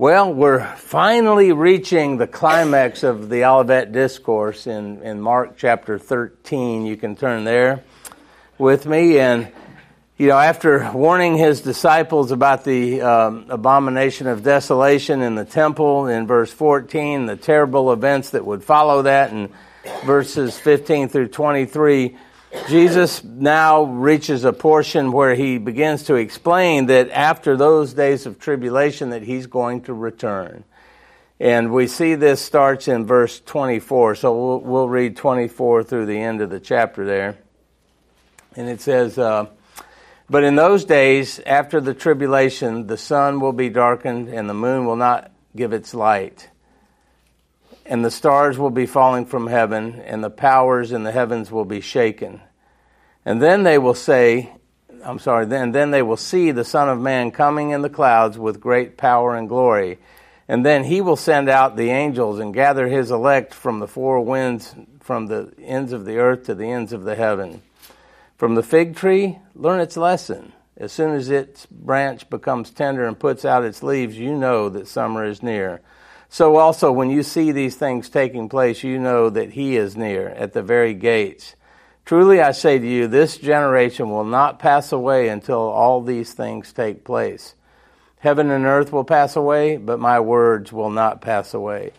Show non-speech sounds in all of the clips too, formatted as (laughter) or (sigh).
Well, we're finally reaching the climax of the Olivet Discourse in, in Mark chapter 13. You can turn there with me. And, you know, after warning his disciples about the um, abomination of desolation in the temple in verse 14, the terrible events that would follow that in verses 15 through 23, Jesus now reaches a portion where he begins to explain that after those days of tribulation that he's going to return. And we see this starts in verse 24. So we'll, we'll read 24 through the end of the chapter there. And it says, uh, But in those days, after the tribulation, the sun will be darkened and the moon will not give its light. And the stars will be falling from heaven, and the powers in the heavens will be shaken. And then they will say, I'm sorry, then, then they will see the Son of Man coming in the clouds with great power and glory. And then he will send out the angels and gather his elect from the four winds, from the ends of the earth to the ends of the heaven. From the fig tree, learn its lesson. As soon as its branch becomes tender and puts out its leaves, you know that summer is near. So also, when you see these things taking place, you know that he is near, at the very gates. Truly I say to you, this generation will not pass away until all these things take place. Heaven and earth will pass away, but my words will not pass away.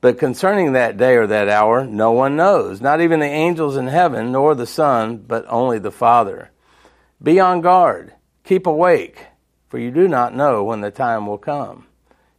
But concerning that day or that hour, no one knows, not even the angels in heaven, nor the Son, but only the Father. Be on guard, keep awake, for you do not know when the time will come.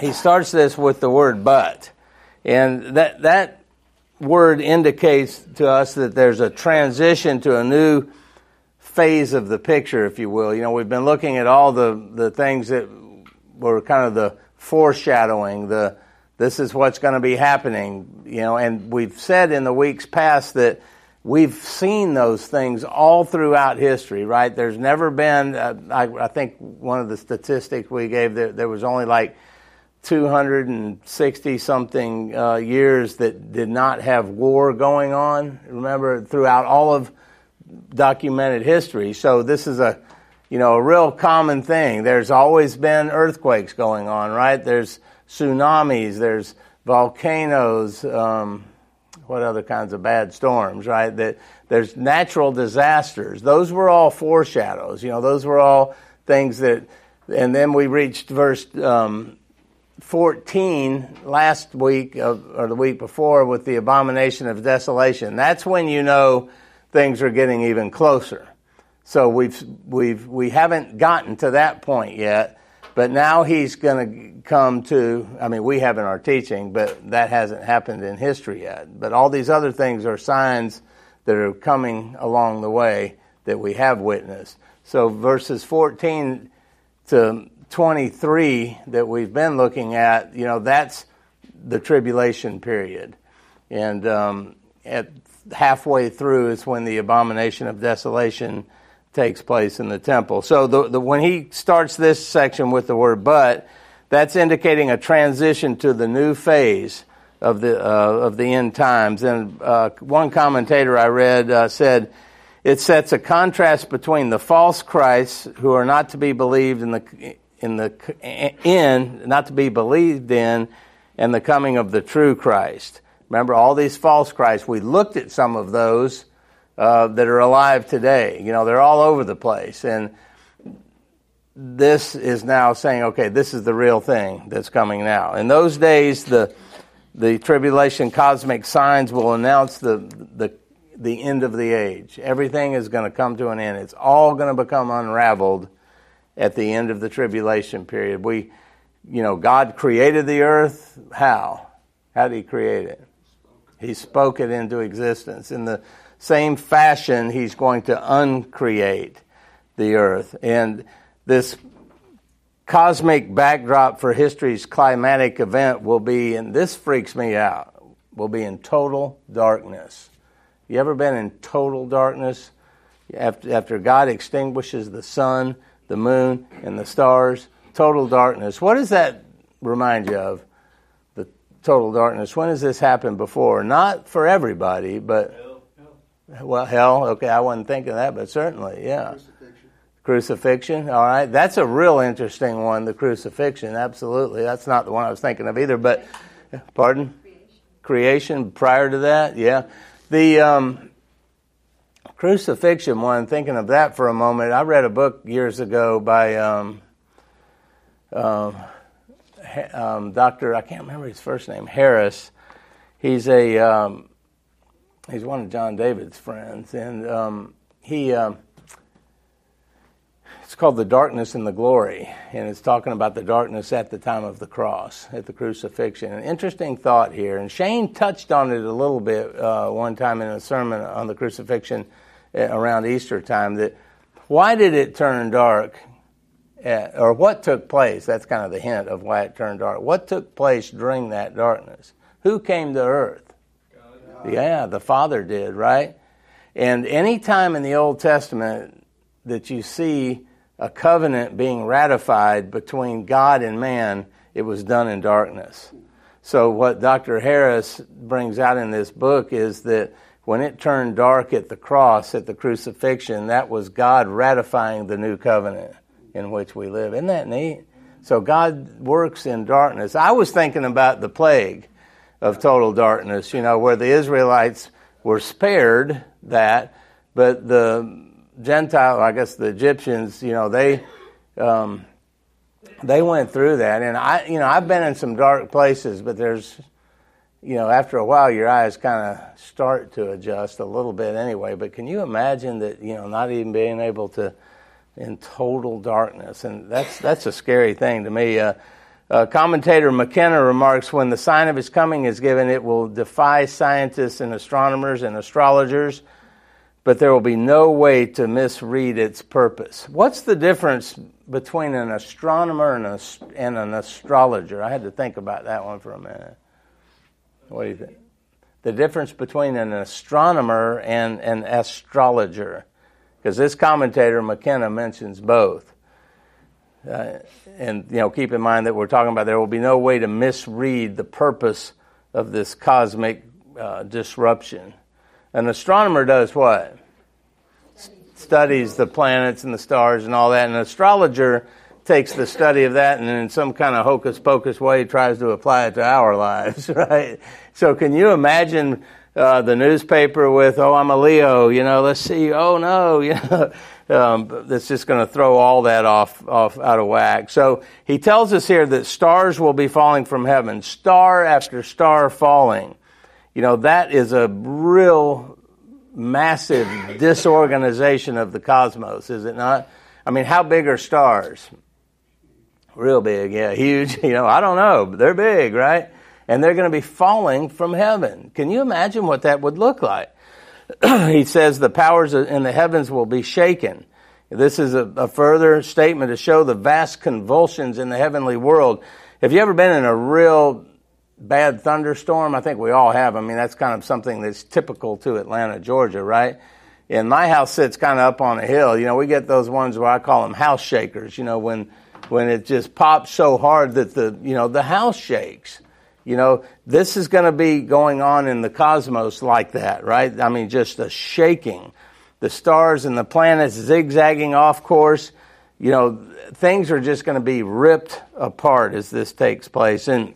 he starts this with the word but. And that, that word indicates to us that there's a transition to a new phase of the picture, if you will. You know, we've been looking at all the, the things that were kind of the foreshadowing, the this is what's going to be happening, you know, and we've said in the weeks past that we've seen those things all throughout history, right? There's never been, uh, I, I, think one of the statistics we gave, there, there was only like 260 something uh, years that did not have war going on. Remember, throughout all of documented history. So this is a, you know, a real common thing. There's always been earthquakes going on, right? There's tsunamis. There's volcanoes. Um, what other kinds of bad storms, right? That there's natural disasters. Those were all foreshadows. You know, those were all things that. And then we reached verse. Um, 14 last week or the week before with the abomination of desolation. That's when you know things are getting even closer. So we've we've we haven't gotten to that point yet, but now he's going to come to. I mean, we have in our teaching, but that hasn't happened in history yet. But all these other things are signs that are coming along the way that we have witnessed. So verses 14 to 23 that we've been looking at, you know, that's the tribulation period. And um, at halfway through is when the abomination of desolation takes place in the temple. So the, the, when he starts this section with the word but, that's indicating a transition to the new phase of the, uh, of the end times. And uh, one commentator I read uh, said, it sets a contrast between the false Christs who are not to be believed in the in the in, not to be believed in, and the coming of the true Christ. Remember all these false Christs. We looked at some of those uh, that are alive today. You know, they're all over the place, and this is now saying, okay, this is the real thing that's coming now. In those days, the the tribulation cosmic signs will announce the the the end of the age. Everything is going to come to an end. It's all going to become unraveled at the end of the tribulation period. We, you know, God created the earth. How? How did He create it? He spoke it into existence. In the same fashion, He's going to uncreate the earth. And this cosmic backdrop for history's climatic event will be, and this freaks me out, will be in total darkness. You ever been in total darkness? After, after God extinguishes the sun, the moon, and the stars, total darkness. What does that remind you of? The total darkness. When has this happened before? Not for everybody, but. Hell. hell. Well, hell, okay, I wasn't thinking that, but certainly, yeah. Crucifixion, crucifixion, all right. That's a real interesting one, the crucifixion, absolutely. That's not the one I was thinking of either, but, pardon? Creation, Creation prior to that, yeah. The um, crucifixion one, thinking of that for a moment, I read a book years ago by um, um, um, Dr. I can't remember his first name, Harris. He's a um, he's one of John David's friends, and um, he um, it's called The Darkness and the Glory, and it's talking about the darkness at the time of the cross, at the crucifixion. An interesting thought here, and Shane touched on it a little bit uh, one time in a sermon on the crucifixion around Easter time. That why did it turn dark, at, or what took place? That's kind of the hint of why it turned dark. What took place during that darkness? Who came to earth? God. Yeah, the Father did, right? And any time in the Old Testament that you see a covenant being ratified between God and man, it was done in darkness. So, what Dr. Harris brings out in this book is that when it turned dark at the cross, at the crucifixion, that was God ratifying the new covenant in which we live. Isn't that neat? So, God works in darkness. I was thinking about the plague of total darkness, you know, where the Israelites were spared that, but the Gentile, I guess the Egyptians, you know, they um, they went through that, and I, you know, I've been in some dark places, but there's, you know, after a while, your eyes kind of start to adjust a little bit anyway. But can you imagine that, you know, not even being able to, in total darkness, and that's that's a scary thing to me. Uh, uh, commentator McKenna remarks when the sign of his coming is given, it will defy scientists and astronomers and astrologers but there will be no way to misread its purpose. What's the difference between an astronomer and, a, and an astrologer? I had to think about that one for a minute. What do you think? The difference between an astronomer and an astrologer. Because this commentator, McKenna, mentions both. Uh, and, you know, keep in mind that we're talking about there will be no way to misread the purpose of this cosmic uh, disruption. An astronomer does what? Studies the planets and the stars and all that. An astrologer takes the study of that and in some kind of hocus pocus way tries to apply it to our (laughs) lives, right? So can you imagine uh, the newspaper with, oh, I'm a Leo, you know, let's see, oh no, (laughs) you know, um, that's just going to throw all that off, off out of whack. So he tells us here that stars will be falling from heaven, star after star falling. You know, that is a real massive disorganization of the cosmos, is it not? I mean, how big are stars? Real big, yeah, huge. (laughs) You know, I don't know, but they're big, right? And they're going to be falling from heaven. Can you imagine what that would look like? (clears throat) he says the powers in the heavens will be shaken. This is a, a, further statement to show the vast convulsions in the heavenly world. Have you ever been in a real bad thunderstorm. I think we all have. I mean, that's kind of something that's typical to Atlanta, Georgia, right? And my house sits kind of up on a hill. You know, we get those ones where I call them house shakers. You know, when when it just pops so hard that the you know the house shakes. You know, this is going to be going on in the cosmos like that, right? I mean, just a shaking. The stars and the planets zigzagging off course. You know, things are just going to be ripped apart as this takes place. And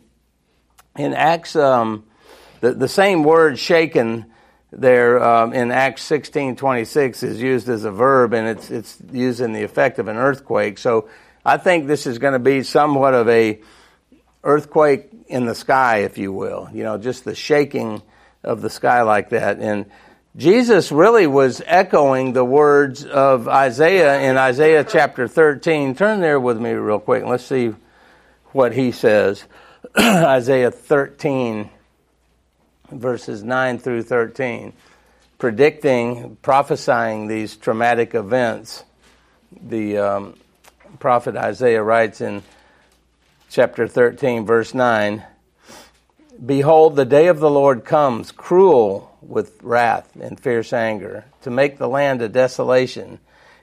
in Acts, um, the, the same word shaken there um, in Acts 16 26 is used as a verb and it's, it's used in the effect of an earthquake. So I think this is going to be somewhat of a earthquake in the sky, if you will. You know, just the shaking of the sky like that. And Jesus really was echoing the words of Isaiah in Isaiah chapter 13. Turn there with me real quick and let's see what he says. (clears throat) Isaiah 13, verses 9 through 13, predicting, prophesying these traumatic events. The um, prophet Isaiah writes in chapter 13, verse 9 Behold, the day of the Lord comes, cruel with wrath and fierce anger, to make the land a desolation,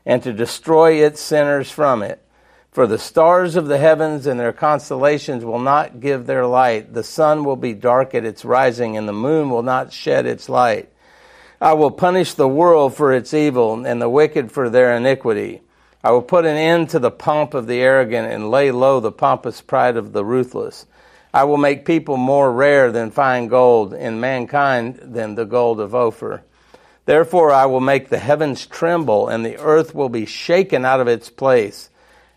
and to destroy its sinners from it. For the stars of the heavens and their constellations will not give their light. The sun will be dark at its rising, and the moon will not shed its light. I will punish the world for its evil, and the wicked for their iniquity. I will put an end to the pomp of the arrogant, and lay low the pompous pride of the ruthless. I will make people more rare than fine gold, and mankind than the gold of Ophir. Therefore I will make the heavens tremble, and the earth will be shaken out of its place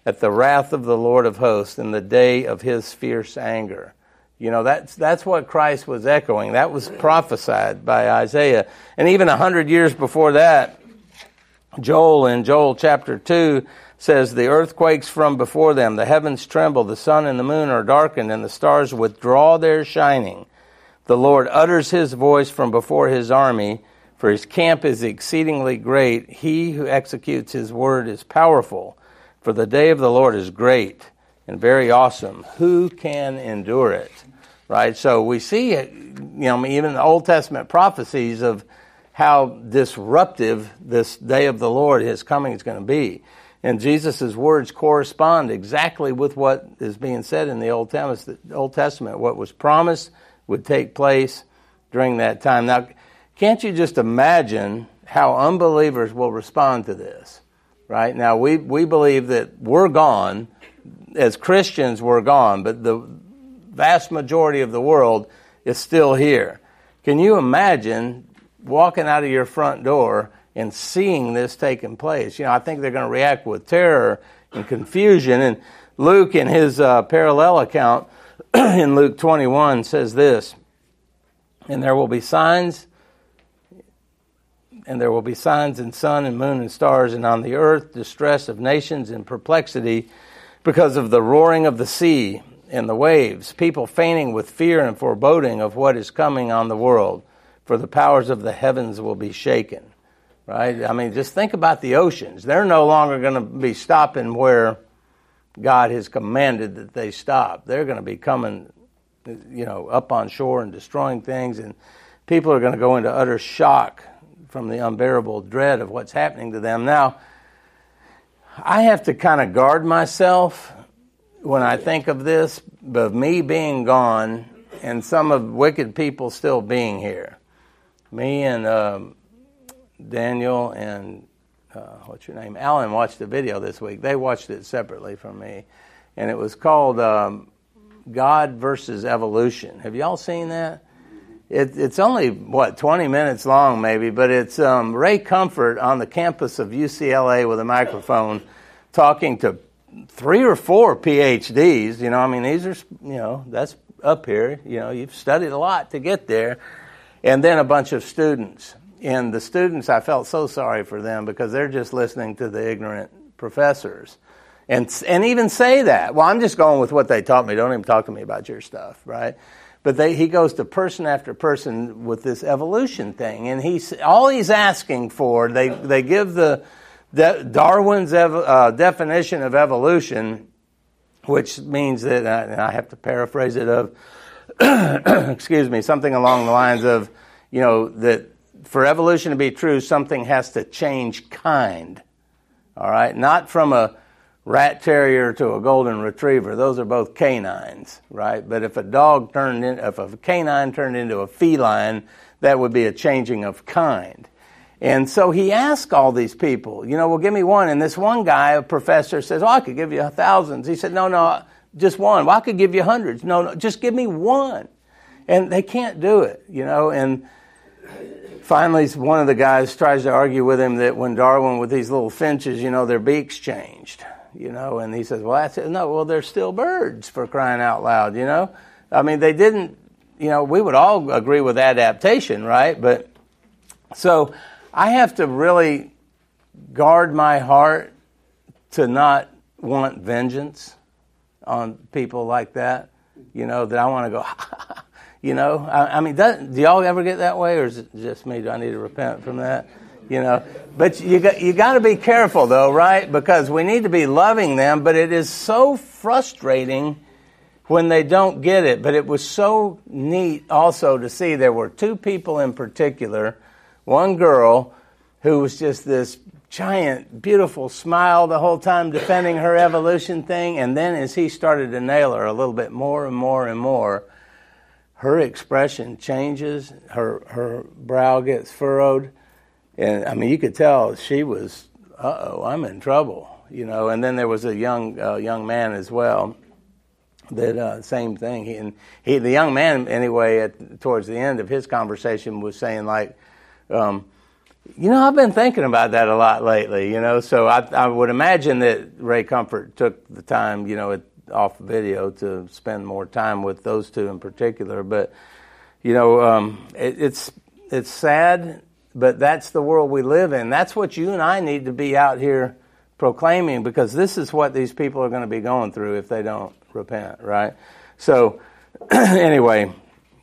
at the wrath of the Lord of hosts in the day of his fierce anger. You know, that's, that's what Christ was echoing. That was prophesied by Isaiah. And even a hundred years before that, Joel in Joel chapter 2 says, The earth quakes from before them, the heavens tremble, the sun and the moon are darkened, and the stars withdraw their shining. The Lord utters his voice from before his army, for his camp is exceedingly great. He who executes his word is powerful. For the day of the Lord is great and very awesome. Who can endure it? Right? So we see, you know, even the Old Testament prophecies of how disruptive this day of the Lord, his coming, is going to be. And Jesus' words correspond exactly with what is being said in the Old Testament. What was promised would take place during that time. Now, can't you just imagine how unbelievers will respond to this? right? Now, we, we believe that we're gone. As Christians, we're gone, but the vast majority of the world is still here. Can you imagine walking out of your front door and seeing this taking place? You know, I think they're going to react with terror and confusion. And Luke, in his uh, parallel account (clears throat) in Luke 21, says this And there will be signs and there will be signs in sun and moon and stars, and on the earth distress of nations and perplexity because of the roaring of the sea and the waves, people fainting with fear and foreboding of what is coming on the world, for the powers of the heavens will be shaken. Right? I mean, just think about the oceans. They're no longer going to be stopping where God has commanded that they stop. They're going to be coming, you know, up on shore and destroying things, and people are going to go into utter shock from the unbearable dread of what's happening to them. Now, I have to kind of guard myself when I think of this, of me being gone and some of wicked people still being here. Me and um, Daniel and uh, what's your name? Alan watched the video this week. They watched it separately from me, and it was called um, God versus Evolution. Have y'all seen that? It, it's only what 20 minutes long, maybe, but it's um, Ray Comfort on the campus of UCLA with a microphone, talking to three or four PhDs. You know, I mean, these are you know that's up here. You know, you've studied a lot to get there, and then a bunch of students. And the students, I felt so sorry for them because they're just listening to the ignorant professors. And, and even say that. Well, I'm just going with what they taught me. Don't even talk to me about your stuff, right? But they, he goes to person after person with this evolution thing, and he's all he's asking for. They they give the, Darwin's ev, uh, definition of evolution, which means that I have to paraphrase it of, (clears throat) excuse me, something along the lines of, you know, that for evolution to be true, something has to change kind. All right, not from a rat terrier to a golden retriever, those are both canines, right? But if a dog turned in, if a canine turned into a feline, that would be a changing of kind. And so he asked all these people, you know, well, give me one. And this one guy, a professor, says, oh, I could give you thousands. He said, no, no, just one. Well, I could give you hundreds. No, no, just give me one. And they can't do it, you know, and finally one of the guys tries to argue with him that when Darwin with these little finches, you know, their beaks changed you know, and he says, well, that's it. No, well, they're still birds for crying out loud, you know. I mean, they didn't, you know, we would all agree with adaptation, right? But so I have to really guard my heart to not want vengeance on people like that, you know, that I want to go, (laughs) you know. I, I mean, do y'all ever get that way, or is it just me? Do I need to repent from that? You know, but you got you got to be careful though, right? Because we need to be loving them, but it is so frustrating when they don't get it. But it was so neat also to see there were two people in particular, one girl who was just this giant, beautiful smile the whole time defending her evolution thing. And then as he started to nail her a little bit more and more and more, her expression changes, her, her brow gets furrowed. And I mean, you could tell she was, uh oh, I'm in trouble, you know. And then there was a young, uh, young man as well that uh, same thing. He, and he, the young man, anyway, at, towards the end of his conversation, was saying like, um, you know, I've been thinking about that a lot lately. You know, so I, I would imagine that Ray Comfort took the time, you know, off video to spend more time with those two in particular. But you know, um, it, it's it's sad, but that's the world we live in. That's what you and I need to be out here proclaiming because this is what these people are going to be going through if they don't repent, right? So, (clears throat) anyway,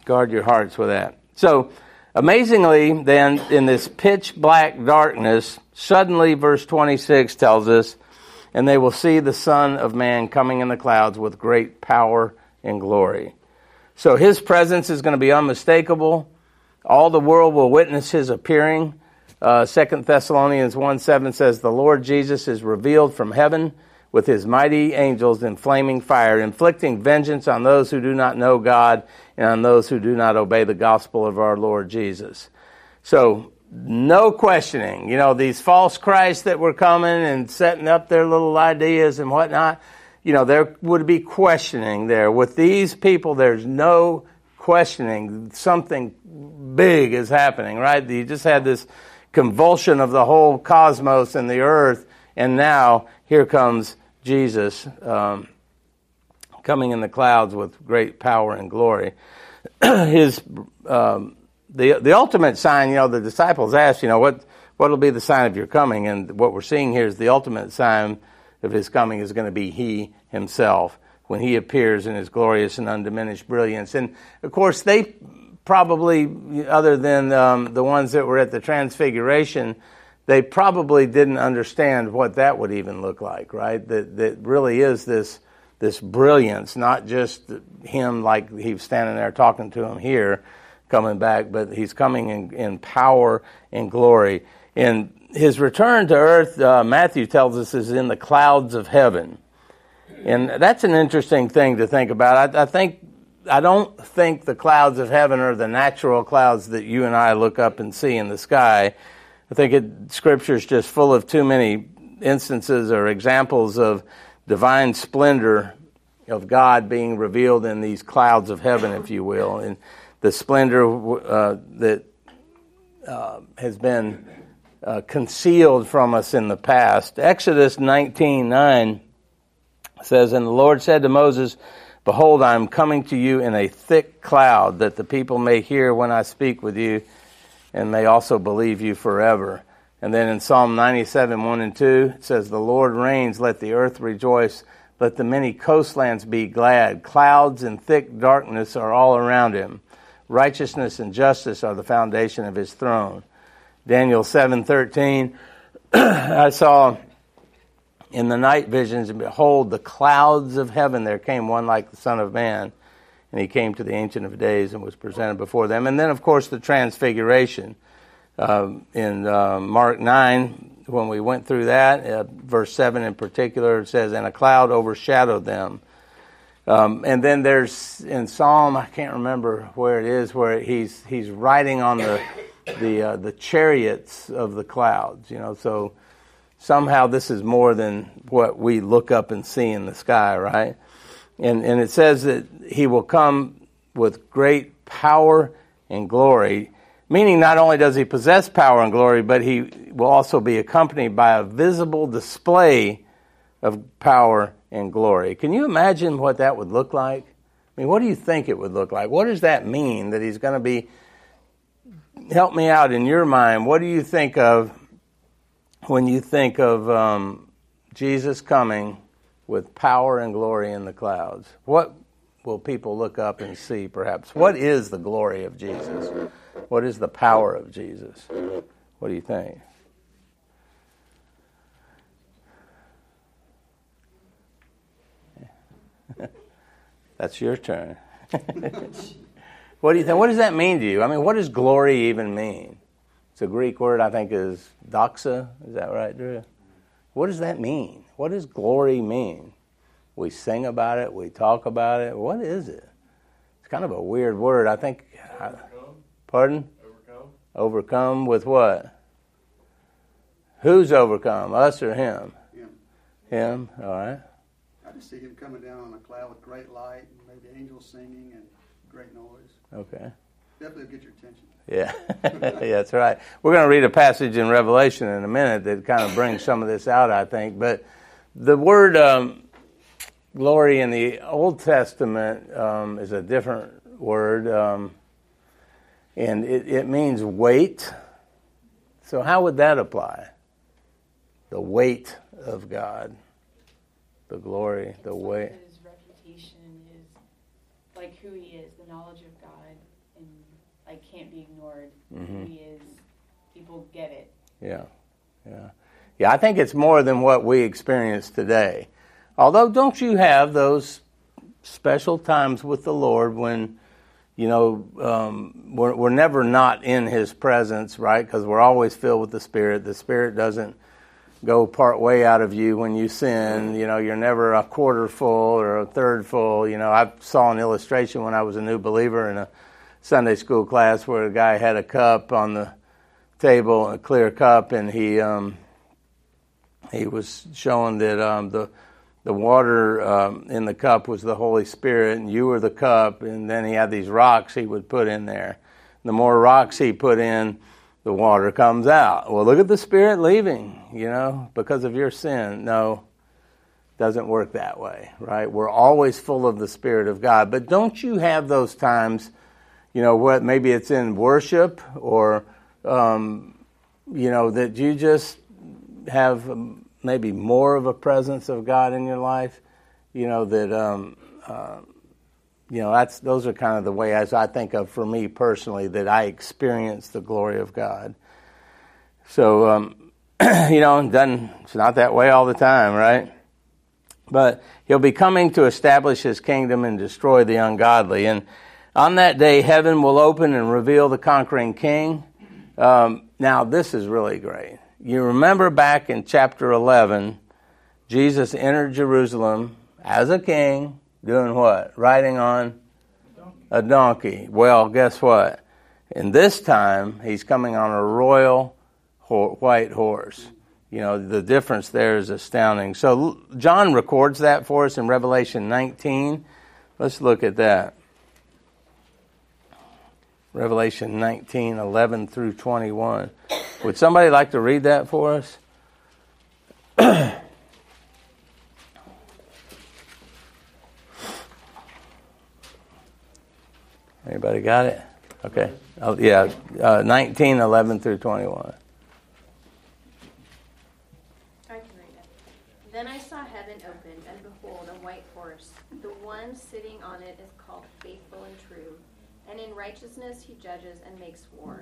guard your hearts with that. So, amazingly, then, in this pitch black darkness, suddenly, verse 26 tells us, and they will see the Son of Man coming in the clouds with great power and glory. So, his presence is going to be unmistakable. All the world will witness his appearing. Uh, 2 Thessalonians 1 7 says, The Lord Jesus is revealed from heaven with his mighty angels in flaming fire, inflicting vengeance on those who do not know God and on those who do not obey the gospel of our Lord Jesus. So, no questioning. You know, these false Christs that were coming and setting up their little ideas and whatnot, you know, there would be questioning there. With these people, there's no questioning. Something big is happening, right? You just had this convulsion of the whole cosmos and the earth, and now here comes Jesus um, coming in the clouds with great power and glory. (clears throat) His um, the the ultimate sign, you know, the disciples asked, you know, what what will be the sign of your coming? And what we're seeing here is the ultimate sign of his coming is going to be he himself when he appears in his glorious and undiminished brilliance. And of course, they probably, other than um, the ones that were at the Transfiguration, they probably didn't understand what that would even look like, right? That that really is this this brilliance, not just him like he was standing there talking to him here, coming back, but he's coming in, in power and glory. And his return to earth, uh, Matthew tells us, is in the clouds of heaven. And that's an interesting thing to think about. I, I think I don't think the clouds of heaven are the natural clouds that you and I look up and see in the sky. I think it, Scripture is just full of too many instances or examples of divine splendor of God being revealed in these clouds of heaven, if you will, and the splendor uh, that uh, has been uh, concealed from us in the past. Exodus 19:9 says, "And the Lord said to Moses." Behold, I am coming to you in a thick cloud, that the people may hear when I speak with you and may also believe you forever. And then in Psalm 97, 1 and 2, it says, The Lord reigns, let the earth rejoice, let the many coastlands be glad. Clouds and thick darkness are all around him. Righteousness and justice are the foundation of his throne. Daniel 7:13 (clears throat) I saw in the night visions and behold the clouds of heaven there came one like the son of man and he came to the Ancient of Days and was presented before them. And then, of course, the Transfiguration. Uh, in uh, Mark 9, when we went through that, uh, verse 7 in particular, it says, And a cloud overshadowed them. Um, and then there's in Psalm, I can't remember where it is, where he's he's riding on the the uh, the chariots of the clouds. You know, so somehow this is more than what we look up and see in the sky, right? And, and it says that he will come with great power and glory, meaning not only does he possess power and glory, but he will also be accompanied by a visible display of power and glory. Can you imagine what that would look like? I mean, what do you think it would look like? What does that mean that he's going to be? Help me out in your mind. What do you think of when you think of um, Jesus coming with power and glory in the clouds. What will people look up and see, perhaps? What is the glory of Jesus? What is the power of Jesus? What do you think? (laughs) That's your turn. (laughs) what do you think? What does that mean to you? I mean, what does glory even mean? It's a Greek word, I think, is doxa. Is that right, Drew? What does that mean? What does glory mean? We sing about it, we talk about it. What is it? It's kind of a weird word. I think. Overcome. pardon? Overcome. Overcome with what? Who's overcome? Us or him? Him. Him. All right. I just see him coming down on a cloud with great light, and maybe angels singing and great noise. Okay. Definitely get your attention. Yeah, (laughs) yeah, that's right. We're going to read a passage in Revelation in a minute that kind of brings some of this out, I think. But the word um, glory in the Old Testament um, is a different word, um, and it, it means weight. So, how would that apply? The weight of God, the glory, the weight. His reputation, his like who he is, the knowledge of God, and like can't be ignored. Mm-hmm. Who he is, people get it. Yeah, yeah, yeah. I think it's more than what we experience today. Although, don't you have those special times with the Lord when, you know, um, we're, we're never not in His presence, right? Because we're always filled with the Spirit. The Spirit doesn't go part way out of you when you sin. You know, you're never a quarter full or a third full. You know, I saw an illustration when I was a new believer in a Sunday school class where a guy had a cup on the table, a clear cup, and he um, he was showing that um, the the water um, in the cup was the Holy Spirit, and you were the cup. And then he had these rocks he would put in there. The more rocks he put in, the water comes out. Well, look at the Spirit leaving, you know, because of your sin. No, doesn't work that way, right? We're always full of the Spirit of God. But don't you have those times, you know, what maybe it's in worship or, um, you know, that you just have um, maybe more of a presence of God in your life, you know, that, um, uh, you know, that's those are kind of the way as I think of for me personally that I experience the glory of God. So, um, (clears throat) you know, doesn't it's not that way all the time, right? But he'll be coming to establish his kingdom and destroy the ungodly. And on that day, heaven will open and reveal the conquering king. Um, now, this is really great. You remember back in chapter 11, Jesus entered Jerusalem as a king, doing what? Riding on a donkey. Well, guess what? And this time, he's coming on a royal ho- white horse. You know, the difference there is astounding. So, John records that for us in Revelation 19. Let's look at that. Revelation 19, 11 through 21. Would somebody like to read that for us? (coughs) Anybody got it? Okay. Oh, yeah, uh, 19, 11 through 21. I can read it. Then I saw heaven opened, and behold, a white horse. The one sitting on it is called Faithful and True, and in righteousness he judges and makes war.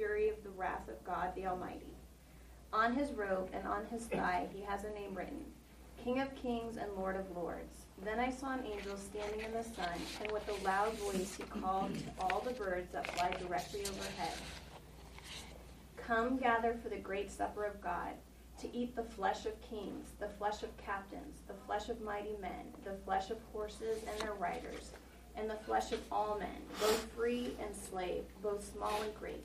fury of the wrath of God the Almighty. On his robe and on his thigh he has a name written King of Kings and Lord of Lords. Then I saw an angel standing in the sun, and with a loud voice he called to all the birds that fly directly overhead Come gather for the great supper of God, to eat the flesh of kings, the flesh of captains, the flesh of mighty men, the flesh of horses and their riders, and the flesh of all men, both free and slave, both small and great.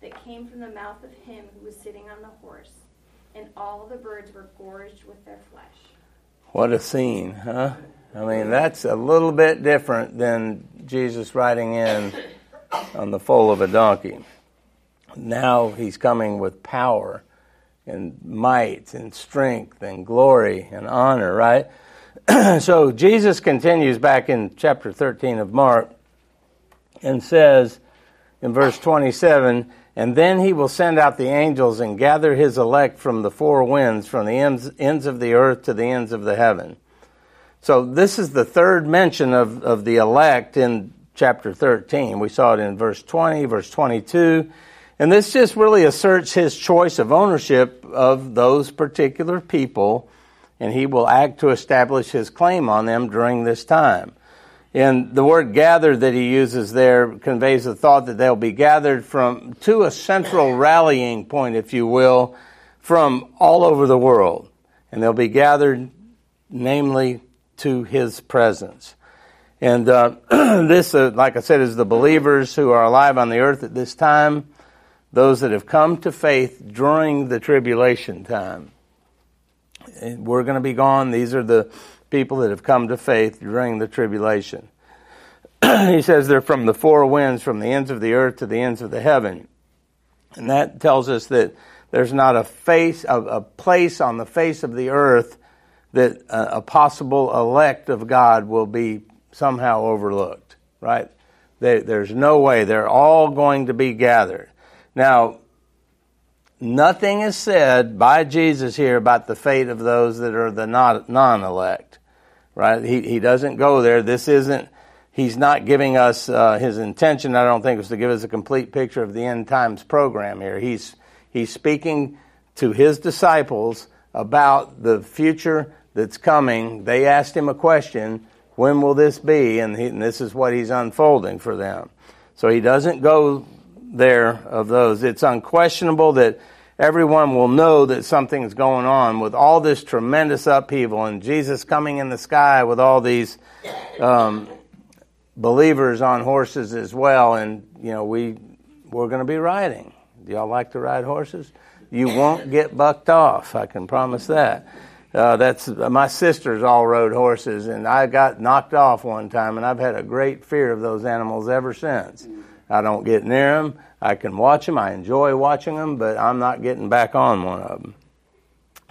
that came from the mouth of him who was sitting on the horse. And all the birds were gorged with their flesh. What a scene, huh? I mean, that's a little bit different than Jesus riding in on the foal of a donkey. Now he's coming with power and might and strength and glory and honor, right? (clears throat) so Jesus continues back in chapter 13 of Mark and says in verse 27 and then he will send out the angels and gather his elect from the four winds, from the ends, ends of the earth to the ends of the heaven. So this is the third mention of, of the elect in chapter 13. We saw it in verse 20, verse 22. And this just really asserts his choice of ownership of those particular people, and he will act to establish his claim on them during this time. And the word gathered that he uses there conveys the thought that they'll be gathered from to a central rallying point, if you will, from all over the world. And they'll be gathered, namely, to his presence. And uh, (clears throat) this, uh, like I said, is the believers who are alive on the earth at this time, those that have come to faith during the tribulation time. And we're going to be gone. These are the people that have come to faith during the tribulation. (clears throat) he says they're from the four winds, from the ends of the earth to the ends of the heaven. And that tells us that there's not a face, a, a place on the face of the earth that a, a, possible elect of God will be somehow overlooked, right? They, there's no way. They're all going to be gathered. Now, nothing is said by Jesus here about the fate of those that are the non elect right? He, he doesn't go there. This isn't, he's not giving us, uh, his intention, I don't think, was to give us a complete picture of the end times program here. He's, he's speaking to his disciples about the future that's coming. They asked him a question, when will this be? And, he, and this is what he's unfolding for them. So he doesn't go there of those. It's unquestionable that everyone will know that something's going on with all this tremendous upheaval and Jesus coming in the sky with all these um, believers on horses as well. And, you know, we, we're going to be riding. Do y'all like to ride horses? You won't get bucked off, I can promise that. Uh, that's my sisters all rode horses, and I got knocked off one time, and I've had a great fear of those animals ever since. I don't get near them. I can watch them. I enjoy watching them, but I'm not getting back on one of them.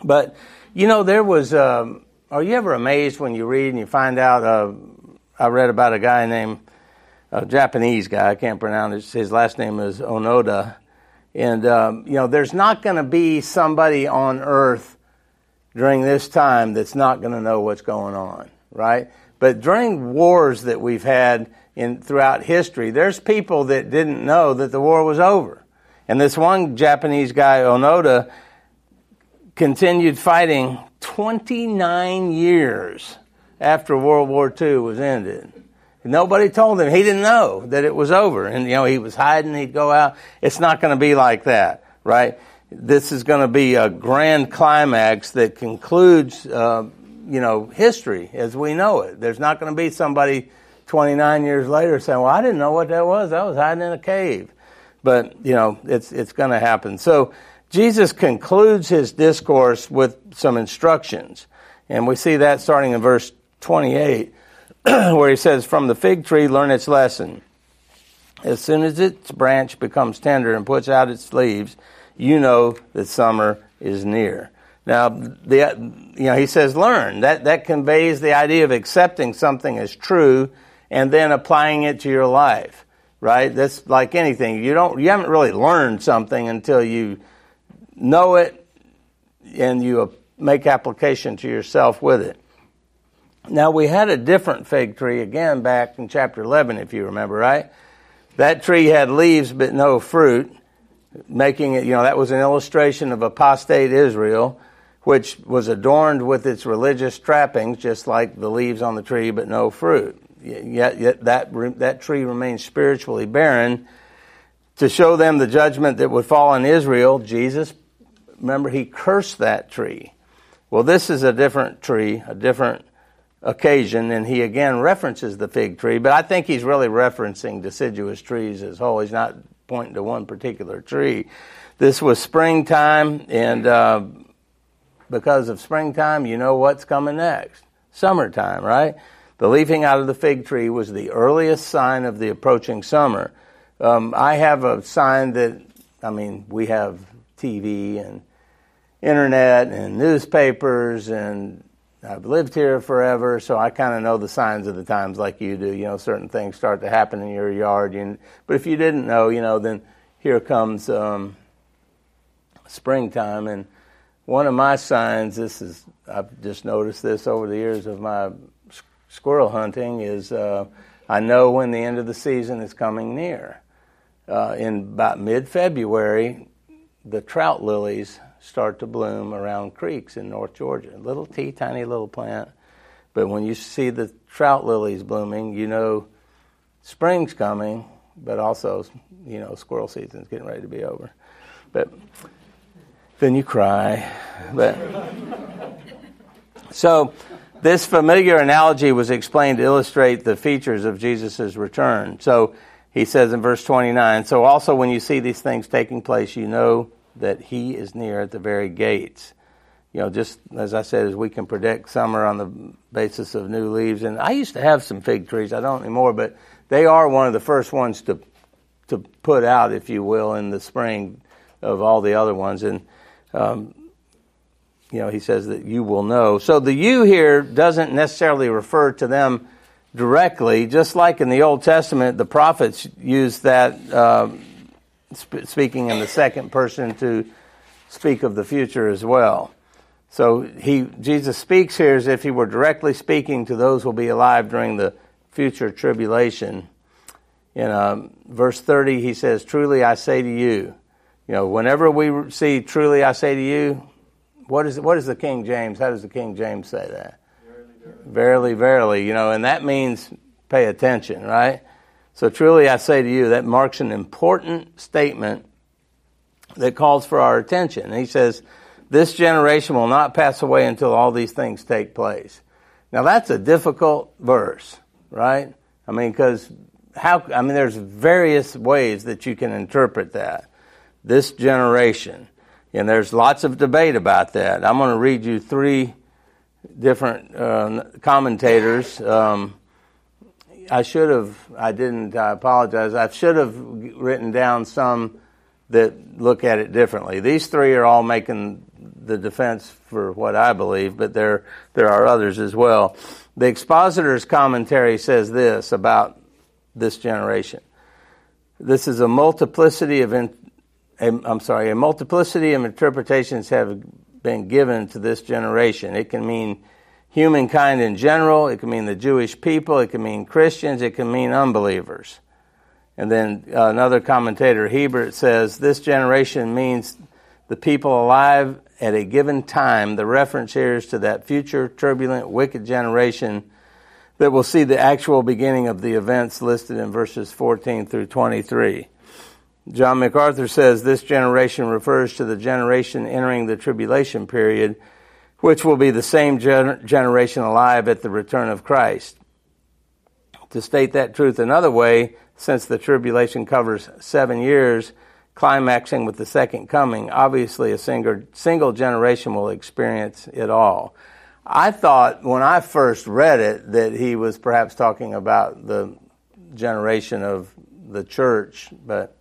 But, you know, there was, um, are you ever amazed when you read and you find out, uh, I read about a guy named, a Japanese guy, I can't pronounce it, his last name is Onoda. And, um, you know, there's not going to be somebody on earth during this time that's not going to know what's going on, right? But during wars that we've had, in throughout history. There's people that didn't know that the war was over. And this one Japanese guy, Onoda, continued fighting 29 years after World War II was ended. Nobody told him. He didn't know that it was over. And, you know, he was hiding. He'd go out. It's not going to be like that, right? This is going to be a grand climax that concludes, uh, you know, history as we know it. There's not going to be somebody 29 years later saying, well, I didn't know what that was. I was hiding in a cave. But, you know, it's, it's going to happen. So Jesus concludes his discourse with some instructions. And we see that starting in verse 28, (clears throat) where he says, From the fig tree, learn its lesson. As soon as its branch becomes tender and puts out its leaves, you know that summer is near. Now, the, you know, he says learn. That, that conveys the idea of accepting something as true and then applying it to your life, right? That's like anything. You don't, you haven't really learned something until you know it and you make application to yourself with it. Now we had a different fig tree again back in chapter 11, if you remember, right? That tree had leaves but no fruit, making it, you know, that was an illustration of apostate Israel, which was adorned with its religious trappings, just like the leaves on the tree but no fruit yet, yet that, that tree remains spiritually barren. To show them the judgment that would fall on Israel, Jesus, remember, he cursed that tree. Well, this is a different tree, a different occasion, and he again references the fig tree, but I think he's really referencing deciduous trees as whole. He's not pointing to one particular tree. This was springtime, and uh, because of springtime, you know what's coming next. Summertime, right? The leafing out of the fig tree was the earliest sign of the approaching summer. Um, I have a sign that, I mean, we have TV and internet and newspapers and I've lived here forever, so I kind of know the signs of the times like you do. You know, certain things start to happen in your yard. You, but if you didn't know, you know, then here comes um, springtime. And one of my signs, this is, I've just noticed this over the years of my squirrel hunting, is uh, I know when the end of the season is coming near. Uh, in about mid February, the trout lilies start to bloom around creeks in North Georgia. Little teeny tiny little plant. But when you see the trout lilies blooming, you know spring's coming, but also, you know, squirrel season's getting ready to be over. But then you cry. But so this familiar analogy was explained to illustrate the features of Jesus' return. So he says in verse 29, so also when you see these things taking place, you know that he is near at the very gates. You know, just as I said, as we can predict summer on the basis of new leaves. And I used to have some fig trees. I don't anymore, but they are one of the first ones to to put out, if you will, in the spring of all the other ones. And um, you know, he says that you will know. So the you here doesn't necessarily refer to them directly, just like in the Old Testament, the prophets used that. Uh, sp- speaking in the second person to speak of the future as well. So he Jesus speaks here as if he were directly speaking to those who will be alive during the future tribulation. In um, verse 30, he says, Truly I say to you, you know, whenever we see truly I say to you, what is, what is the King James? How does the King James say that? Verily, verily. verily, verily. You know, and that means pay attention, right? So truly I say to you, that marks an important statement that calls for our attention. And he says, this generation will not pass away until all these things take place. Now that's a difficult verse, right? I mean, because how, I mean, there's various ways that you can interpret that. This generation. And there's lots of debate about that. I'm going to read you three different uh, commentators. Um, I should have, I didn't, I apologize. I should have written down some that look at it differently. These three are all making the defense for what I believe, but there, there are others as well. The expositor's commentary says this about this generation. This is a multiplicity of, in, I'm sorry, a multiplicity of interpretations have been given to this generation. It can mean humankind in general, it can mean the Jewish people, it can mean Christians, it can mean unbelievers. And then another commentator, Hiebert, says this generation means the people alive at a given time. The reference here is to that future turbulent, wicked generation that will see the actual beginning of the events listed in verses 14 through 23. John MacArthur says this generation refers to the generation entering the tribulation period which will be the same gener- generation alive at the return of Christ. To state that truth another way, since the tribulation covers seven years, climaxing with the second coming, obviously a single, single generation will experience it all. I thought when I first read it that he was perhaps talking about the generation of the church, but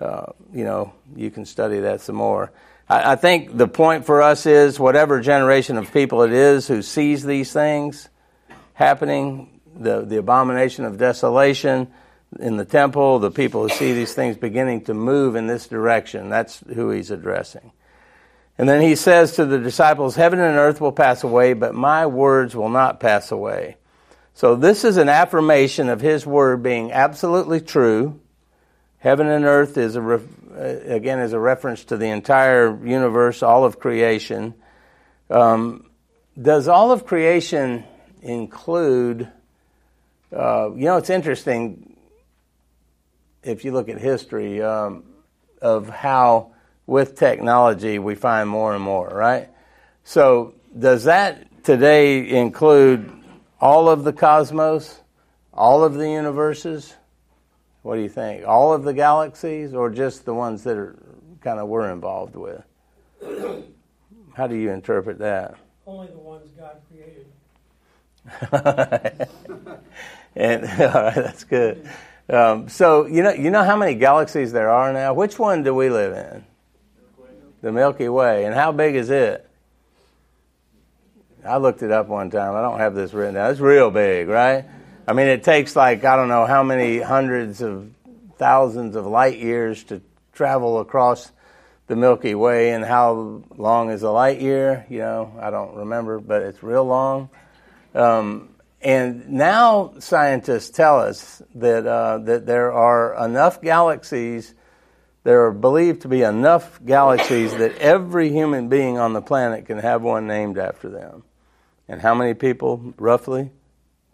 uh, you know, you can study that some more. I, I think the point for us is whatever generation of people it is who sees these things happening, the, the abomination of desolation in the temple, the people who see these things beginning to move in this direction, that's who he's addressing. And then he says to the disciples, Heaven and earth will pass away, but my words will not pass away. So this is an affirmation of his word being absolutely true. Heaven and earth is a uh, again, is a reference to the entire universe, all of creation. Um, does all of creation include, uh, you know, it's interesting if you look at history um, of how with technology we find more and more, right? So, does that today include all of the cosmos, all of the universes? What do you think? All of the galaxies, or just the ones that are kind of we're involved with? How do you interpret that? Only the ones God created. (laughs) and (laughs) all right, that's good. Um, so you know, you know how many galaxies there are now. Which one do we live in? The Milky Way. And how big is it? I looked it up one time. I don't have this written down. It's real big, right? I mean, it takes like I don't know how many hundreds of thousands of light years to travel across the Milky Way, and how long is a light year? You know, I don't remember, but it's real long. Um, and now scientists tell us that uh, that there are enough galaxies. There are believed to be enough galaxies that every human being on the planet can have one named after them. And how many people, roughly?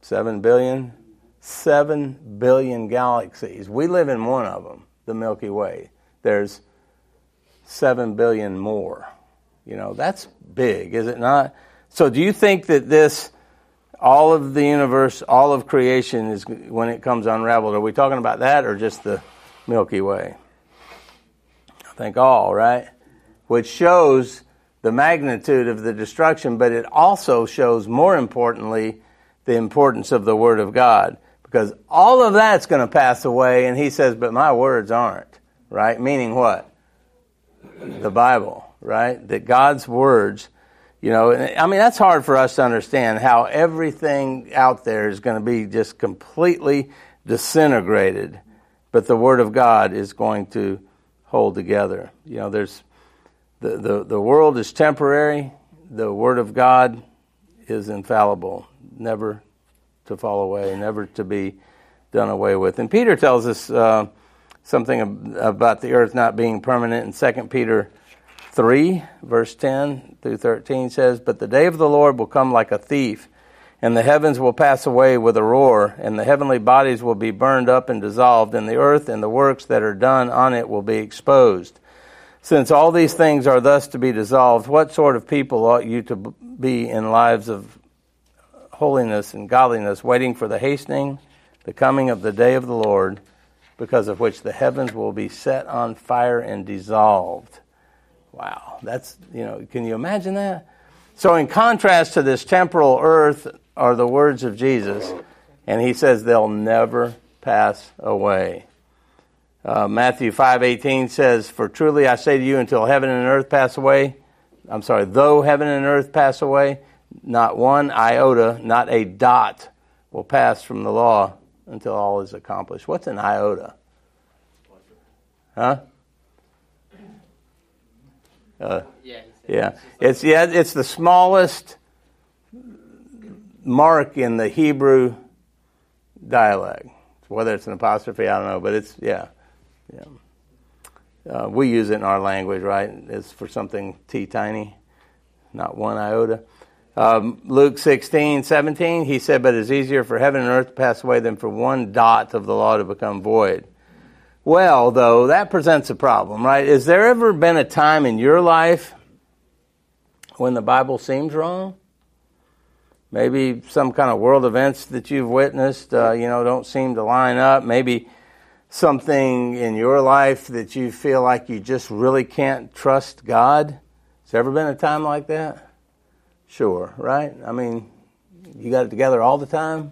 Seven billion? Seven billion galaxies. We live in one of them, the Milky Way. There's seven billion more. You know, that's big, is it not? So do you think that this all of the universe, all of creation is when it comes unraveled. Are we talking about that or just the Milky Way? I think all, right? Which shows the magnitude of the destruction, but it also shows, more importantly, the importance of the Word of God. Because all of that's going to pass away, and he says, but my words aren't, right? Meaning what? The Bible, right? That God's words you know, I mean, that's hard for us to understand how everything out there is going to be just completely disintegrated, but the Word of God is going to hold together. You know, there's the, the, the world is temporary, the Word of God is infallible, never to fall away, never to be done away with. And Peter tells us uh, something about the earth not being permanent in 2 Peter 3, verse 10 through 13 says, But the day of the Lord will come like a thief, and the heavens will pass away with a roar, and the heavenly bodies will be burned up and dissolved, and the earth and the works that are done on it will be exposed. Since all these things are thus to be dissolved, what sort of people ought you to be in lives of holiness and godliness, waiting for the hastening, the coming of the day of the Lord, because of which the heavens will be set on fire and dissolved? Wow, that's, you know, can you imagine that? So, in contrast to this temporal earth are the words of Jesus, and he says they'll never pass away. Uh, Matthew 5:18 says, "For truly I say to you, until heaven and earth pass away, I'm sorry, though heaven and earth pass away, not one iota, not a dot will pass from the law until all is accomplished." What's an iota? Huh? Uh, yeah. It's yeah. It's the smallest mark in the Hebrew dialect. Whether it's an apostrophe, I don't know, but it's yeah, yeah. Uh, we use it in our language, right? It's for something t tiny, not one iota. Um, Luke 16, 17, he said, But it's easier for heaven and earth to pass away than for one dot of the law to become void. Well, though, that presents a problem, right? Has there ever been a time in your life when the Bible seems wrong? Maybe some kind of world events that you've witnessed, uh, you know, don't seem to line up. Maybe something in your life that you feel like you just really can't trust God. Has there ever been a time like that? Sure, right? I mean, you got it together all the time?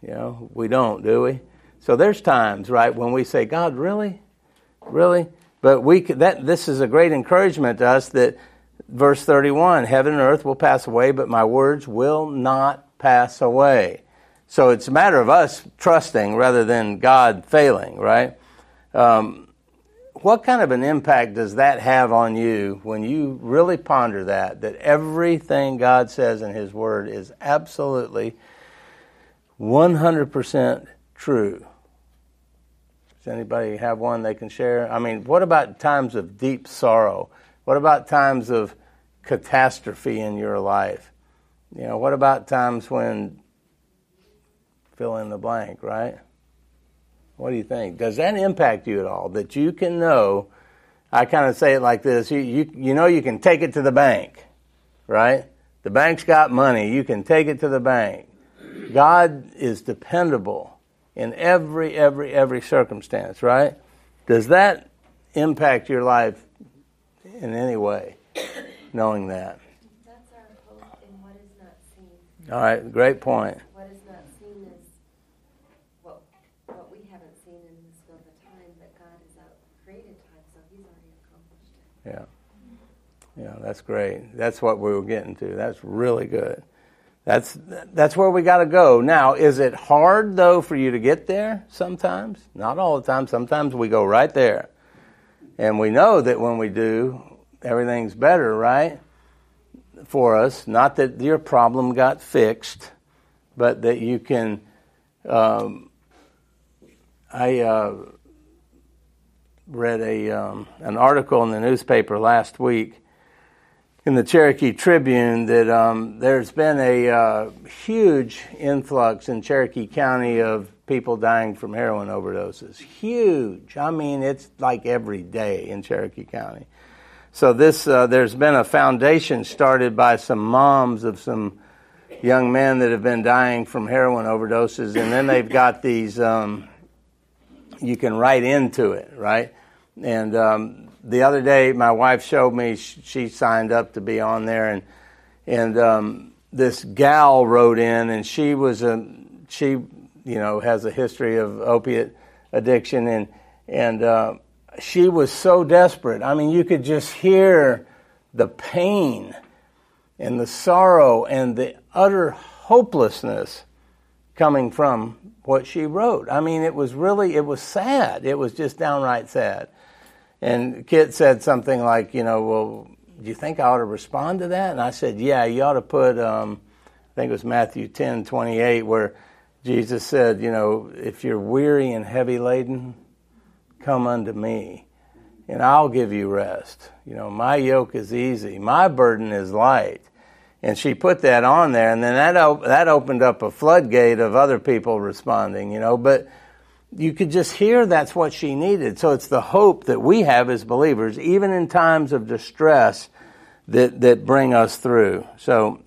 You know, we don't, do we? So there's times, right, when we say, God, really? Really? But we that this is a great encouragement to us that verse 31, heaven and earth will pass away, but my words will not pass away. So it's a matter of us trusting rather than God failing, right? Um, what kind of an impact does that have on you when you really ponder that, that everything God says in His Word is absolutely 100% true? Does anybody have one they can share? I mean, what about times of deep sorrow? What about times of catastrophe in your life? You know, what about times when fill in the blank, right? What do you think? Does that impact you at all? That you can know, I kind of say it like this you, you, you know, you can take it to the bank, right? The bank's got money, you can take it to the bank. God is dependable in every, every, every circumstance, right? Does that impact your life in any way, knowing that? That's our hope in what is not seen. All right, great point. What is not seen is what what we haven't seen in this field of time, but God has out created time, so He's already accomplished it. Yeah. Yeah, that's great. That's what we were getting to. That's really good. That's that's where we got to go. Now, is it hard though for you to get there sometimes? Not all the time. Sometimes we go right there. And we know that when we do, everything's better, right? For us, not that your problem got fixed, but that you can um, I uh, read a um, an article in the newspaper last week in the Cherokee Tribune that um, there's been a uh, huge influx in Cherokee County of people dying from heroin overdoses. Huge. I mean, it's like every day in Cherokee County. So this, uh, there's been a foundation started by some moms of some young men that have been dying from heroin overdoses, and then they've got these. Um, you can write into it, right? And um, the other day, my wife showed me she signed up to be on there, and and um, this gal wrote in, and she was a she you know has a history of opiate addiction, and and uh, she was so desperate. I mean, you could just hear the pain and the sorrow and the utter hopelessness coming from what she wrote. I mean, it was really it was sad. It was just downright sad. And Kit said something like, you know, well, do you think I ought to respond to that? And I said, yeah, you ought to put, um, I think it was Matthew 10, 28, where Jesus said, you know, if you're weary and heavy laden, come unto me, and I'll give you rest. You know, my yoke is easy, my burden is light. And she put that on there, and then that, op- that opened up a floodgate of other people responding, you know, but you could just hear that's what she needed. So it's the hope that we have as believers, even in times of distress, that, that bring us through. So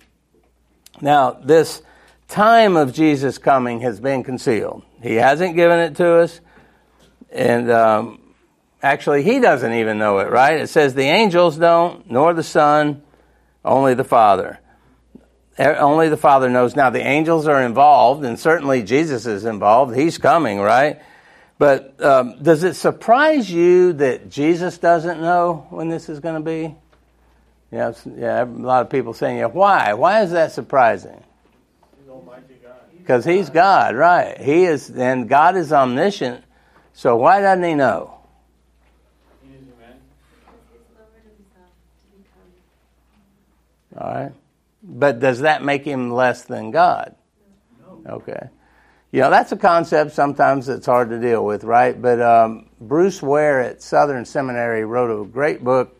now this time of Jesus coming has been concealed. He hasn't given it to us, and um, actually, he doesn't even know it, right? It says the angels don't, nor the Son, only the Father. Only the Father knows. Now, the angels are involved, and certainly Jesus is involved. He's coming, right? But um, does it surprise you that Jesus doesn't know when this is going to be? Yeah, yeah, a lot of people saying, yeah, why? Why is that surprising? Because he's God, right? He is, and God is omniscient. So why doesn't he know? He's lowered himself to become. All right. But does that make him less than God? Okay. You know, that's a concept sometimes that's hard to deal with, right? But um, Bruce Ware at Southern Seminary wrote a great book.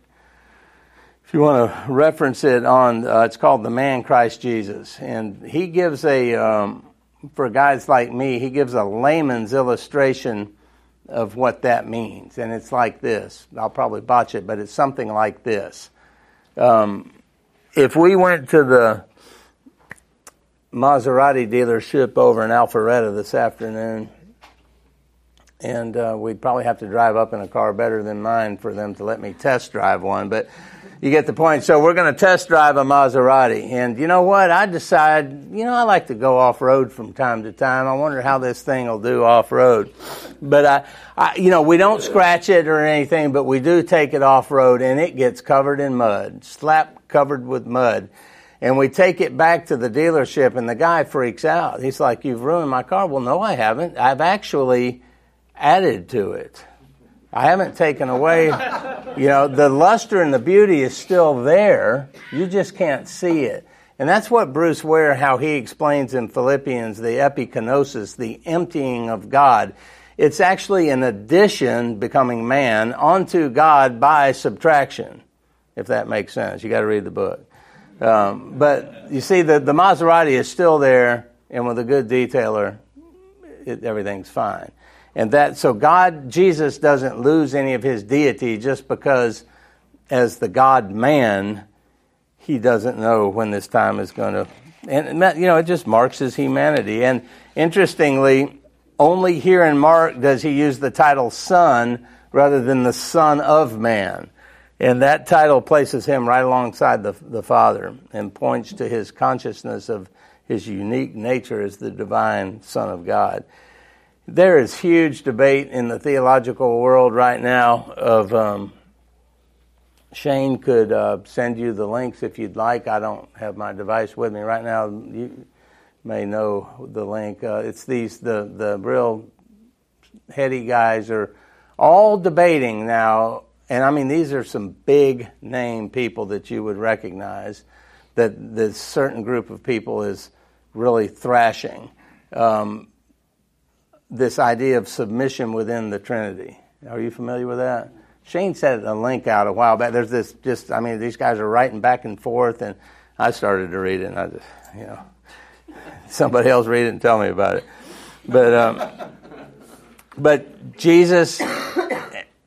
If you want to reference it on, uh, it's called The Man Christ Jesus. And he gives a, um, for guys like me, he gives a layman's illustration of what that means. And it's like this. I'll probably botch it, but it's something like this. Um, if we went to the Maserati dealership over in Alpharetta this afternoon, and uh, we'd probably have to drive up in a car better than mine for them to let me test drive one, but you get the point. So we're going to test drive a Maserati, and you know what? I decide, you know, I like to go off road from time to time. I wonder how this thing will do off road, but I, I, you know, we don't scratch it or anything, but we do take it off road, and it gets covered in mud, slap covered with mud. And we take it back to the dealership, and the guy freaks out. He's like, You've ruined my car. Well, no, I haven't. I've actually added to it. I haven't taken away, you know, the luster and the beauty is still there. You just can't see it. And that's what Bruce Ware, how he explains in Philippians, the epikenosis, the emptying of God. It's actually an addition, becoming man, onto God by subtraction if that makes sense. You got to read the book. Um, but you see, the, the Maserati is still there, and with a good detailer, it, everything's fine. And that, so God, Jesus doesn't lose any of his deity just because, as the God man, he doesn't know when this time is going to and you know, it just marks his humanity. And interestingly, only here in Mark does he use the title Son rather than the Son of Man. And that title places him right alongside the, the Father and points to his consciousness of his unique nature as the divine Son of God. There is huge debate in the theological world right now of. Um, Shane could uh, send you the links if you'd like. I don't have my device with me right now. You may know the link. Uh, it's these the the real heady guys are all debating now, and I mean these are some big name people that you would recognize. That this certain group of people is really thrashing um, this idea of submission within the Trinity. Are you familiar with that? Shane sent a link out a while back. There's this just, I mean, these guys are writing back and forth, and I started to read it, and I just, you know, (laughs) somebody else read it and tell me about it. But, um, but Jesus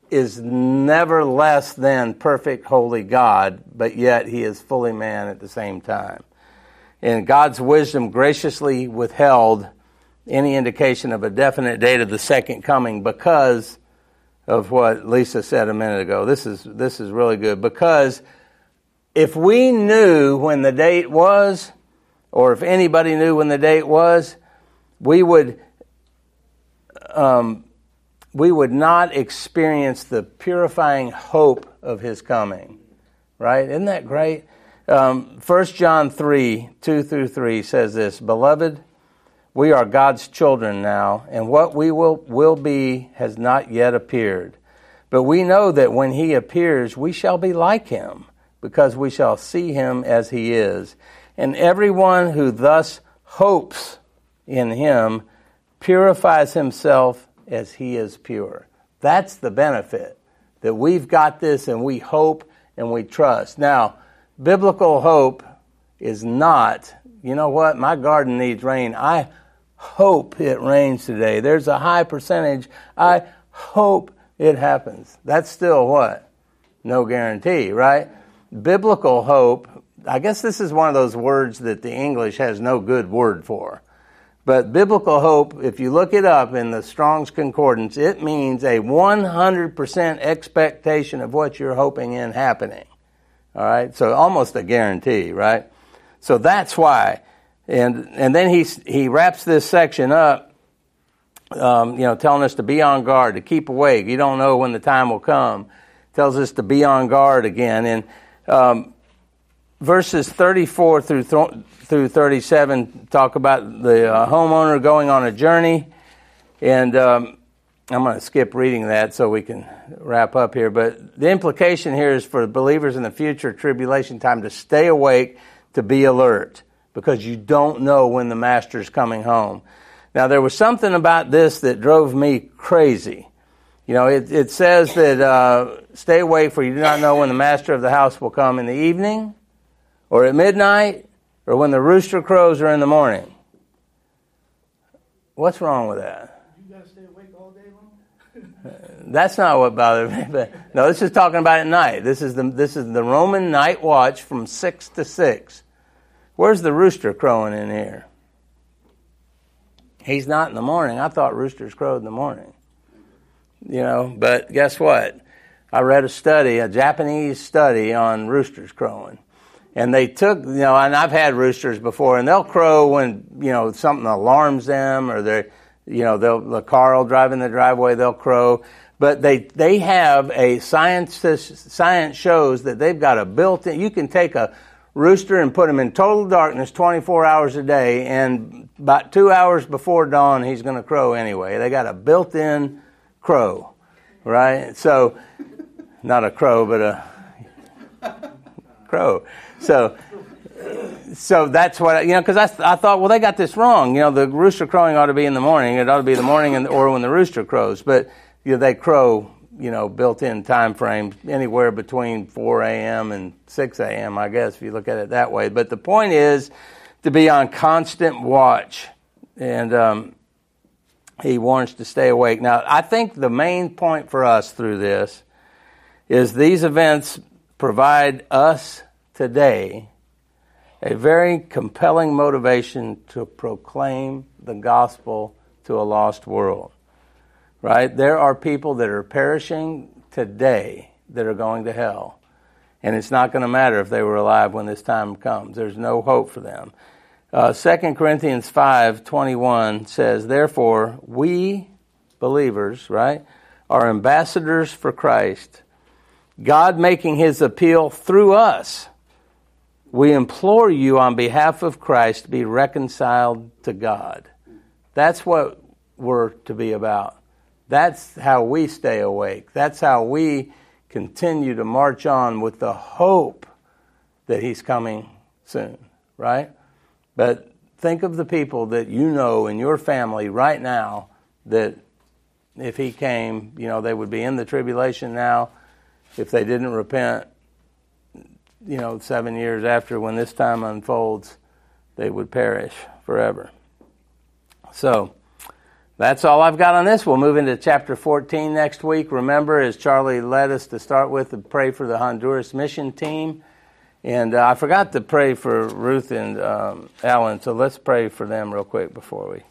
is never less than perfect, holy God, but yet he is fully man at the same time. And God's wisdom graciously withheld any indication of a definite date of the second coming because of what Lisa said a minute ago. This is this is really good because if we knew when the date was, or if anybody knew when the date was, we would um, we would not experience the purifying hope of His coming. Right? Isn't that great? Um, 1 John 3 2 through 3 says this Beloved, we are God's children now, and what we will, will be has not yet appeared. But we know that when he appears, we shall be like him, because we shall see him as he is. And everyone who thus hopes in him purifies himself as he is pure. That's the benefit, that we've got this and we hope and we trust. Now, biblical hope is not, you know what, my garden needs rain. I hope it rains today. There's a high percentage. I hope it happens. That's still what? No guarantee, right? Biblical hope, I guess this is one of those words that the English has no good word for. But biblical hope, if you look it up in the Strong's Concordance, it means a 100% expectation of what you're hoping in happening. All right? So almost a guarantee, right? So that's why and, and then he, he wraps this section up, um, you know, telling us to be on guard, to keep awake. You don't know when the time will come. Tells us to be on guard again. And um, verses 34 through, th- through 37 talk about the uh, homeowner going on a journey. And um, I'm going to skip reading that so we can wrap up here. But the implication here is for believers in the future tribulation time to stay awake, to be alert because you don't know when the master's coming home. Now, there was something about this that drove me crazy. You know, it, it says that uh, stay awake, for you do not know when the master of the house will come in the evening, or at midnight, or when the rooster crows, or in the morning. What's wrong with that? You got to stay awake all day long? (laughs) That's not what bothered me. But no, this is talking about at night. This is the this is the Roman night watch from six to six. Where's the rooster crowing in here? He's not in the morning. I thought roosters crowed in the morning. You know, but guess what? I read a study, a Japanese study on roosters crowing. And they took, you know, and I've had roosters before, and they'll crow when, you know, something alarms them or they're, you know, they'll, the car will drive in the driveway, they'll crow. But they, they have a science, science shows that they've got a built in, you can take a, rooster and put him in total darkness 24 hours a day, and about two hours before dawn, he's going to crow anyway. They got a built in crow, right? So, not a crow, but a crow. So, so that's what you know. Because I, I thought, well, they got this wrong. You know, the rooster crowing ought to be in the morning. It ought to be the morning and, or when the rooster crows. But you know, they crow you know, built-in time frame anywhere between 4 a.m. and 6 a.m. I guess if you look at it that way. But the point is to be on constant watch, and um, he warns to stay awake. Now, I think the main point for us through this is these events provide us today a very compelling motivation to proclaim the gospel to a lost world. Right? There are people that are perishing today that are going to hell. And it's not going to matter if they were alive when this time comes. There's no hope for them. Uh, 2 Corinthians 5 21 says, Therefore, we believers, right, are ambassadors for Christ, God making his appeal through us. We implore you on behalf of Christ to be reconciled to God. That's what we're to be about. That's how we stay awake. That's how we continue to march on with the hope that He's coming soon, right? But think of the people that you know in your family right now that if He came, you know, they would be in the tribulation now. If they didn't repent, you know, seven years after when this time unfolds, they would perish forever. So, that's all I've got on this. We'll move into chapter 14 next week. Remember, as Charlie led us to start with, to pray for the Honduras mission team. And uh, I forgot to pray for Ruth and um, Alan, so let's pray for them real quick before we